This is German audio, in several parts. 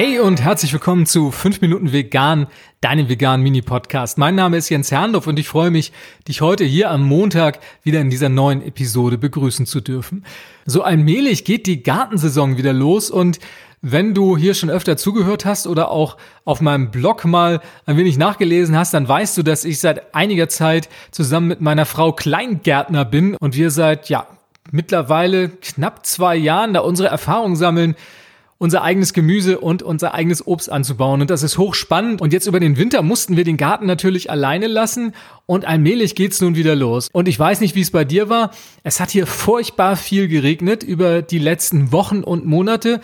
Hey und herzlich willkommen zu 5 Minuten Vegan, deinem veganen Mini-Podcast. Mein Name ist Jens Herndorf und ich freue mich, dich heute hier am Montag wieder in dieser neuen Episode begrüßen zu dürfen. So allmählich geht die Gartensaison wieder los und wenn du hier schon öfter zugehört hast oder auch auf meinem Blog mal ein wenig nachgelesen hast, dann weißt du, dass ich seit einiger Zeit zusammen mit meiner Frau Kleingärtner bin und wir seit, ja, mittlerweile knapp zwei Jahren da unsere Erfahrungen sammeln, unser eigenes Gemüse und unser eigenes Obst anzubauen. Und das ist hochspannend. Und jetzt über den Winter mussten wir den Garten natürlich alleine lassen. Und allmählich geht's nun wieder los. Und ich weiß nicht, wie es bei dir war. Es hat hier furchtbar viel geregnet über die letzten Wochen und Monate.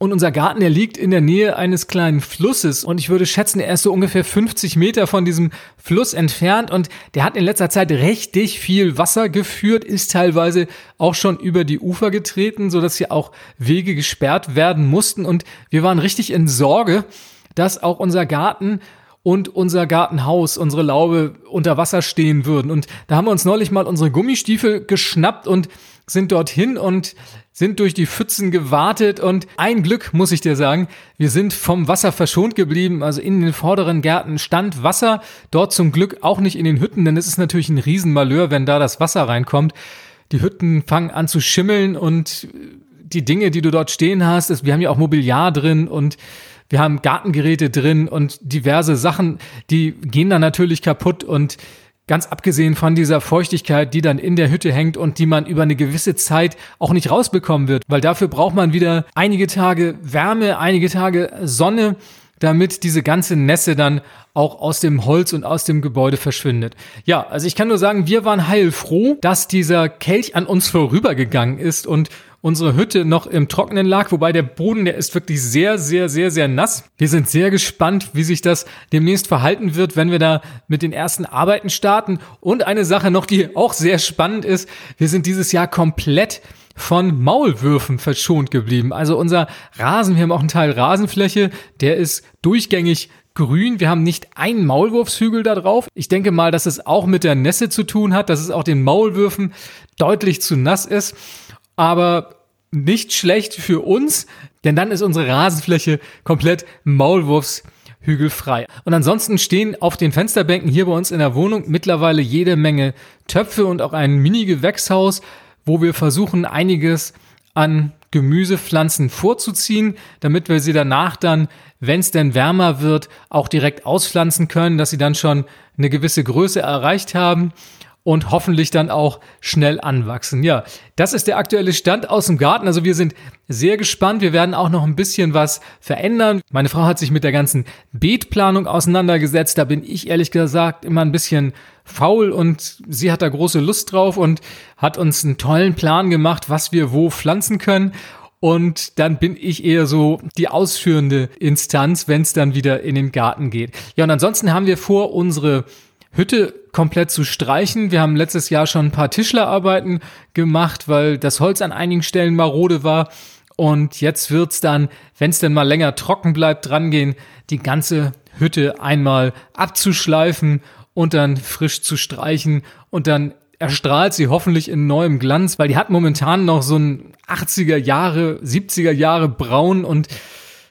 Und unser Garten, der liegt in der Nähe eines kleinen Flusses. Und ich würde schätzen, er ist so ungefähr 50 Meter von diesem Fluss entfernt. Und der hat in letzter Zeit richtig viel Wasser geführt, ist teilweise auch schon über die Ufer getreten, sodass hier auch Wege gesperrt werden mussten. Und wir waren richtig in Sorge, dass auch unser Garten und unser Gartenhaus, unsere Laube unter Wasser stehen würden. Und da haben wir uns neulich mal unsere Gummistiefel geschnappt und sind dorthin und sind durch die Pfützen gewartet und ein Glück, muss ich dir sagen, wir sind vom Wasser verschont geblieben. Also in den vorderen Gärten stand Wasser, dort zum Glück auch nicht in den Hütten, denn es ist natürlich ein Riesenmalheur, wenn da das Wasser reinkommt. Die Hütten fangen an zu schimmeln und die Dinge, die du dort stehen hast, wir haben ja auch Mobiliar drin und wir haben Gartengeräte drin und diverse Sachen, die gehen dann natürlich kaputt und Ganz abgesehen von dieser Feuchtigkeit, die dann in der Hütte hängt und die man über eine gewisse Zeit auch nicht rausbekommen wird, weil dafür braucht man wieder einige Tage Wärme, einige Tage Sonne, damit diese ganze Nässe dann auch aus dem Holz und aus dem Gebäude verschwindet. Ja, also ich kann nur sagen, wir waren heilfroh, dass dieser Kelch an uns vorübergegangen ist und unsere Hütte noch im Trockenen lag, wobei der Boden, der ist wirklich sehr, sehr, sehr, sehr nass. Wir sind sehr gespannt, wie sich das demnächst verhalten wird, wenn wir da mit den ersten Arbeiten starten. Und eine Sache noch, die auch sehr spannend ist, wir sind dieses Jahr komplett von Maulwürfen verschont geblieben. Also unser Rasen, wir haben auch einen Teil Rasenfläche, der ist durchgängig grün. Wir haben nicht einen Maulwurfshügel da drauf. Ich denke mal, dass es auch mit der Nässe zu tun hat, dass es auch den Maulwürfen deutlich zu nass ist aber nicht schlecht für uns, denn dann ist unsere Rasenfläche komplett maulwurfshügelfrei. Und ansonsten stehen auf den Fensterbänken hier bei uns in der Wohnung mittlerweile jede Menge Töpfe und auch ein Mini-Gewächshaus, wo wir versuchen, einiges an Gemüsepflanzen vorzuziehen, damit wir sie danach dann, wenn es denn wärmer wird, auch direkt auspflanzen können, dass sie dann schon eine gewisse Größe erreicht haben und hoffentlich dann auch schnell anwachsen. Ja, das ist der aktuelle Stand aus dem Garten. Also wir sind sehr gespannt. Wir werden auch noch ein bisschen was verändern. Meine Frau hat sich mit der ganzen Beetplanung auseinandergesetzt. Da bin ich ehrlich gesagt immer ein bisschen faul und sie hat da große Lust drauf und hat uns einen tollen Plan gemacht, was wir wo pflanzen können. Und dann bin ich eher so die ausführende Instanz, wenn es dann wieder in den Garten geht. Ja, und ansonsten haben wir vor, unsere Hütte komplett zu streichen. Wir haben letztes Jahr schon ein paar Tischlerarbeiten gemacht, weil das Holz an einigen Stellen marode war. Und jetzt wird's dann, wenn es denn mal länger trocken bleibt, drangehen, die ganze Hütte einmal abzuschleifen und dann frisch zu streichen und dann erstrahlt sie hoffentlich in neuem Glanz, weil die hat momentan noch so ein 80er Jahre, 70er Jahre Braun und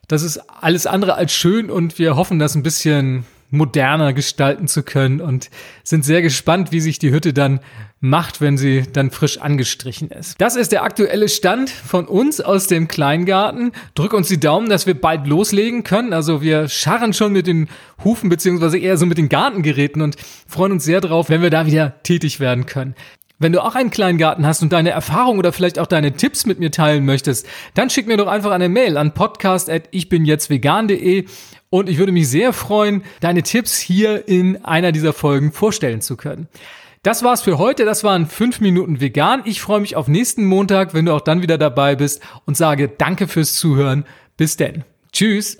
das ist alles andere als schön und wir hoffen, dass ein bisschen moderner gestalten zu können und sind sehr gespannt, wie sich die Hütte dann macht, wenn sie dann frisch angestrichen ist. Das ist der aktuelle Stand von uns aus dem Kleingarten. Drück uns die Daumen, dass wir bald loslegen können. Also wir scharren schon mit den Hufen beziehungsweise eher so mit den Gartengeräten und freuen uns sehr drauf, wenn wir da wieder tätig werden können. Wenn du auch einen kleinen Garten hast und deine Erfahrung oder vielleicht auch deine Tipps mit mir teilen möchtest, dann schick mir doch einfach eine Mail an podcast@ichbinjetztvegan.de und ich würde mich sehr freuen, deine Tipps hier in einer dieser Folgen vorstellen zu können. Das war's für heute. Das waren fünf Minuten vegan. Ich freue mich auf nächsten Montag, wenn du auch dann wieder dabei bist und sage Danke fürs Zuhören. Bis denn. Tschüss.